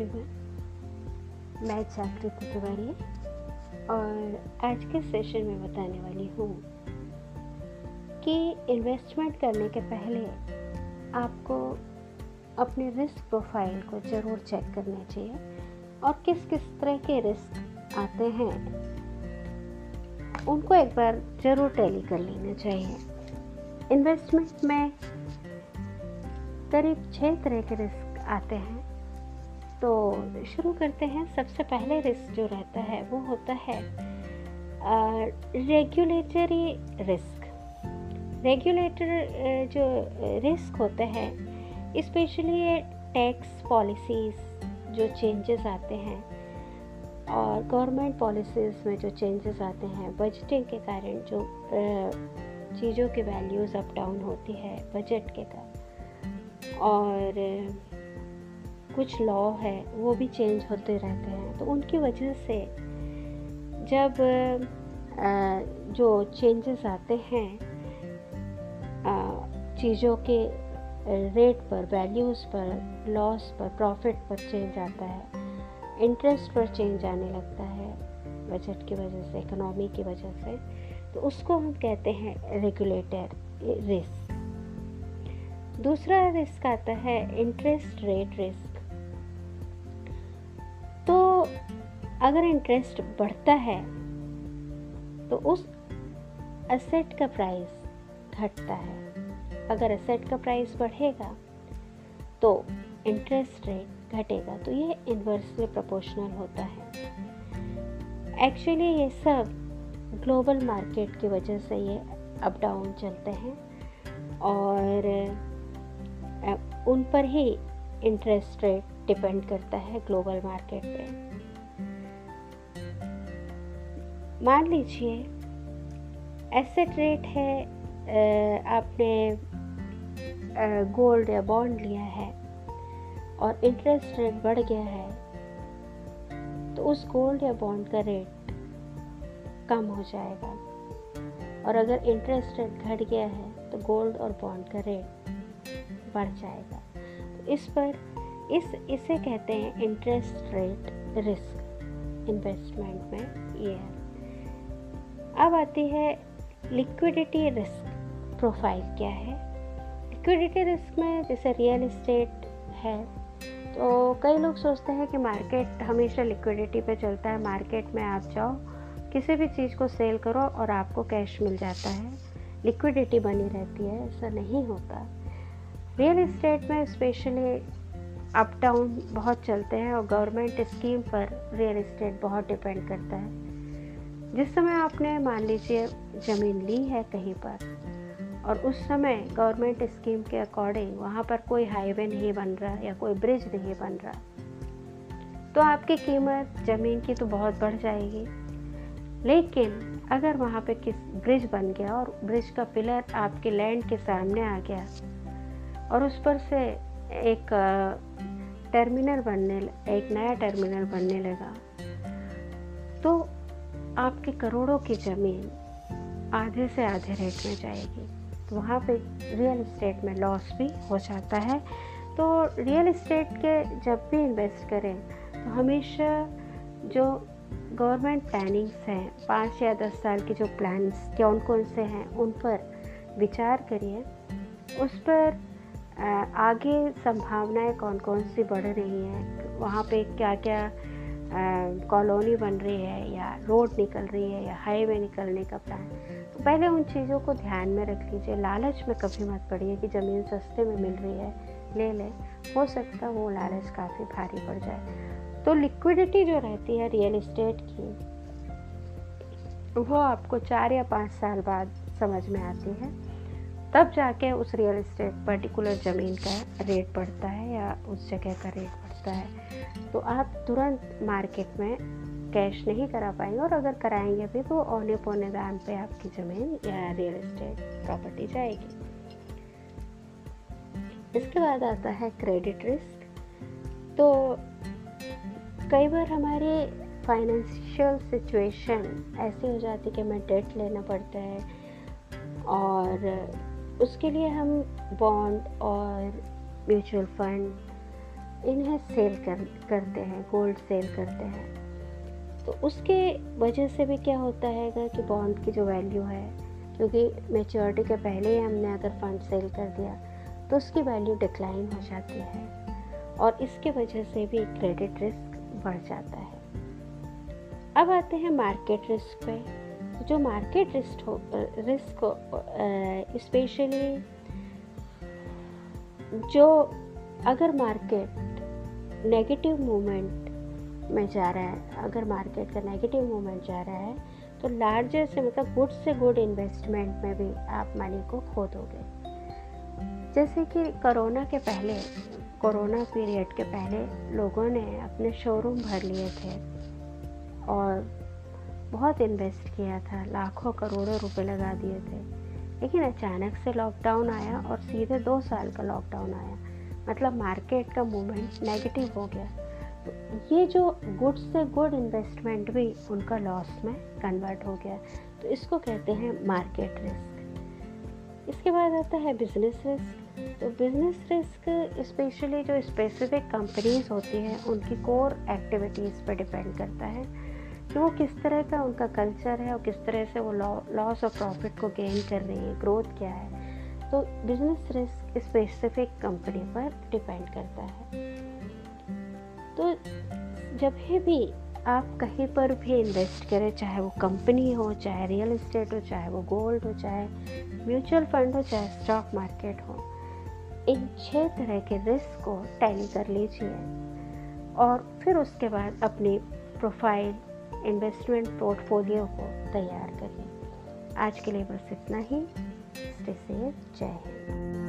Everyone मैं जागृति तिवारी और आज के सेशन में बताने वाली हूँ कि इन्वेस्टमेंट करने के पहले आपको अपने रिस्क प्रोफ़ाइल को ज़रूर चेक करना चाहिए और किस किस तरह के रिस्क आते हैं, उनको एक बार ज़रूर टैली कर लेना चाहिए। इन्वेस्टमेंट में करीब छः तरह के रिस्क आते हैं। तो शुरू करते हैं। सबसे पहले रिस्क जो रहता है, वो होता है रेगुलेटरी रिस्क रेगुलेटर जो रिस्क होते हैं स्पेशली ये टैक्स पॉलिसीज़ जो चेंजेस आते हैं और गवर्नमेंट पॉलिसीज़ में जो चेंजेस आते हैं बजटिंग के कारण जो चीज़ों की वैल्यूज़ अप डाउन होती है बजट के कारण। और कुछ लॉ है, वो भी चेंज होते रहते हैं। तो उनकी वजह से जब जो चेंजेस आते हैं चीज़ों के रेट पर वैल्यूज़ पर लॉस पर प्रॉफिट पर चेंज आता है इंटरेस्ट पर चेंज आने लगता है बजट की वजह से इकोनॉमी की वजह से तो उसको हम कहते हैं रेगुलेटर रिस्क दूसरा रिस्क आता है इंटरेस्ट रेट रिस्क अगर इंटरेस्ट बढ़ता है तो उस असेट का प्राइस घटता है। अगर असेट का प्राइस बढ़ेगा तो इंटरेस्ट रेट घटेगा। तो ये इन्वर्सली प्रोपोर्शनल होता है। एक्चुअली ये सब ग्लोबल मार्केट की वजह से ये अप डाउन चलते हैं और उन पर ही इंटरेस्ट रेट डिपेंड करता है ग्लोबल मार्केट पे। मान लीजिए एसेट रेट है आपने गोल्ड या बॉन्ड लिया है और इंटरेस्ट रेट बढ़ गया है तो उस गोल्ड या बॉन्ड का रेट कम हो जाएगा। और अगर इंटरेस्ट रेट घट गया है तो गोल्ड और बॉन्ड का रेट बढ़ जाएगा। तो इस पर, इस, इसे कहते हैं इंटरेस्ट रेट रिस्क इन्वेस्टमेंट में, ये है। अब आती है लिक्विडिटी रिस्क प्रोफ़ाइल क्या है? लिक्विडिटी रिस्क में जैसे रियल इस्टेट है तो कई लोग सोचते हैं कि मार्केट हमेशा लिक्विडिटी पे चलता है। मार्केट में आप जाओ, किसी भी चीज़ को सेल करो और आपको कैश मिल जाता है। लिक्विडिटी बनी रहती है, ऐसा नहीं होता। रियल इस्टेट में स्पेशली अप डाउन बहुत चलते हैं और गवर्नमेंट स्कीम पर रियल इस्टेट बहुत डिपेंड करता है। जिस समय आपने मान लीजिए ज़मीन ली है कहीं पर, और उस समय गवर्नमेंट स्कीम के अकॉर्डिंग वहाँ पर कोई हाईवे नहीं बन रहा या कोई ब्रिज नहीं बन रहा तो आपकी कीमत ज़मीन की तो बहुत बढ़ जाएगी। लेकिन अगर वहाँ पे किस ब्रिज बन गया और ब्रिज का पिलर आपके लैंड के सामने आ गया और उस पर से एक टर्मिनल बनने एक नया टर्मिनल बनने लगा तो आपके करोड़ों की ज़मीन आधे से आधे रेट में जाएगी। तो वहाँ पे रियल इस्टेट में लॉस भी हो जाता है। तो रियल इस्टेट के जब भी इन्वेस्ट करें तो हमेशा जो गवर्नमेंट प्लानिंग्स हैं, पाँच या दस साल के जो प्लान्स कौन कौन से हैं, उन पर विचार करिए। उस पर आगे संभावनाएँ कौन कौन सी बढ़ रही हैं, वहाँ पे क्या क्या कॉलोनी बन रही है या रोड निकल रही है या हाईवे निकलने का प्लान तो पहले उन चीज़ों को ध्यान में रख लीजिए। लालच में कभी मत पड़िए कि ज़मीन सस्ते में मिल रही है, ले लें। हो सकता है वो लालच काफ़ी भारी पड़ जाए। तो लिक्विडिटी जो रहती है रियल इस्टेट की, वो आपको चार या पाँच साल बाद समझ में आती है। तब जाके उस रियल इस्टेट पर्टिकुलर ज़मीन का रेट बढ़ता है या उस जगह का रेट बढ़ता है। तो आप तुरंत मार्केट में कैश नहीं करा पाएँगे और अगर कराएँगे भी तो औने पौने दाम पे आपकी ज़मीन या रियल इस्टेट प्रॉपर्टी जाएगी। इसके बाद आता है क्रेडिट रिस्क। तो कई बार हमारी फाइनेंशियल सिचुएशन ऐसी हो जाती है कि हमें डेट लेना पड़ता है और उसके लिए हम बॉन्ड और म्यूचुअल फंड इन्हें सेल कर, करते हैं, गोल्ड सेल करते हैं। तो उसके वजह से भी क्या होता है कि बॉन्ड की जो वैल्यू है, क्योंकि मेच्योरिटी के पहले ही हमने अगर फंड सेल कर दिया तो उसकी वैल्यू डिक्लाइन हो जाती है और इसके वजह से भी क्रेडिट रिस्क बढ़ जाता है। अब आते हैं मार्केट रिस्क पे। जो मार्केट रिस्क हो, रिस्क स्पेशली जो अगर मार्केट नेगेटिव मूवमेंट में जा रहा है। अगर मार्केट का नेगेटिव मूवमेंट जा रहा है तो लार्जर से मतलब गुड से गुड इन्वेस्टमेंट में भी आप मनी को खो दोगे जैसे कि कोरोना के पहले कोरोना पीरियड के पहले लोगों ने अपने शोरूम भर लिए थे और बहुत इन्वेस्ट किया था। लाखों करोड़ों रुपए लगा दिए थे। लेकिन अचानक से लॉकडाउन आया और सीधे दो साल का लॉकडाउन आया। मतलब मार्केट का मूवमेंट नेगेटिव हो गया। तो ये जो गुड से गुड इन्वेस्टमेंट भी उनका लॉस में कन्वर्ट हो गया। तो इसको कहते हैं मार्केट रिस्क इसके बाद आता है बिज़नेस रिस्क तो बिज़नेस रिस्क स्पेशली जो स्पेसिफिक कंपनीज़ होती हैं, उनकी कोर एक्टिविटीज़ पर डिपेंड करता है। कि वो किस तरह का उनका कल्चर है और किस तरह से वो लॉस और प्रॉफिट को गेन कर रही है ग्रोथ क्या है। तो बिज़नेस रिस्क स्पेसिफिक कंपनी पर डिपेंड करता है। तो जब भी आप कहीं पर भी इन्वेस्ट करें, चाहे वो कंपनी हो, चाहे रियल इस्टेट हो, चाहे वो गोल्ड हो, चाहे म्यूचुअल फंड हो, चाहे स्टॉक मार्केट हो, इन छः तरह के रिस्क को टैली कर लीजिए और फिर उसके बाद अपनी प्रोफ़ाइल इन्वेस्टमेंट पोर्टफोलियो को तैयार करिए। आज के लिए बस इतना ही। स्टे सेफ जय हिंद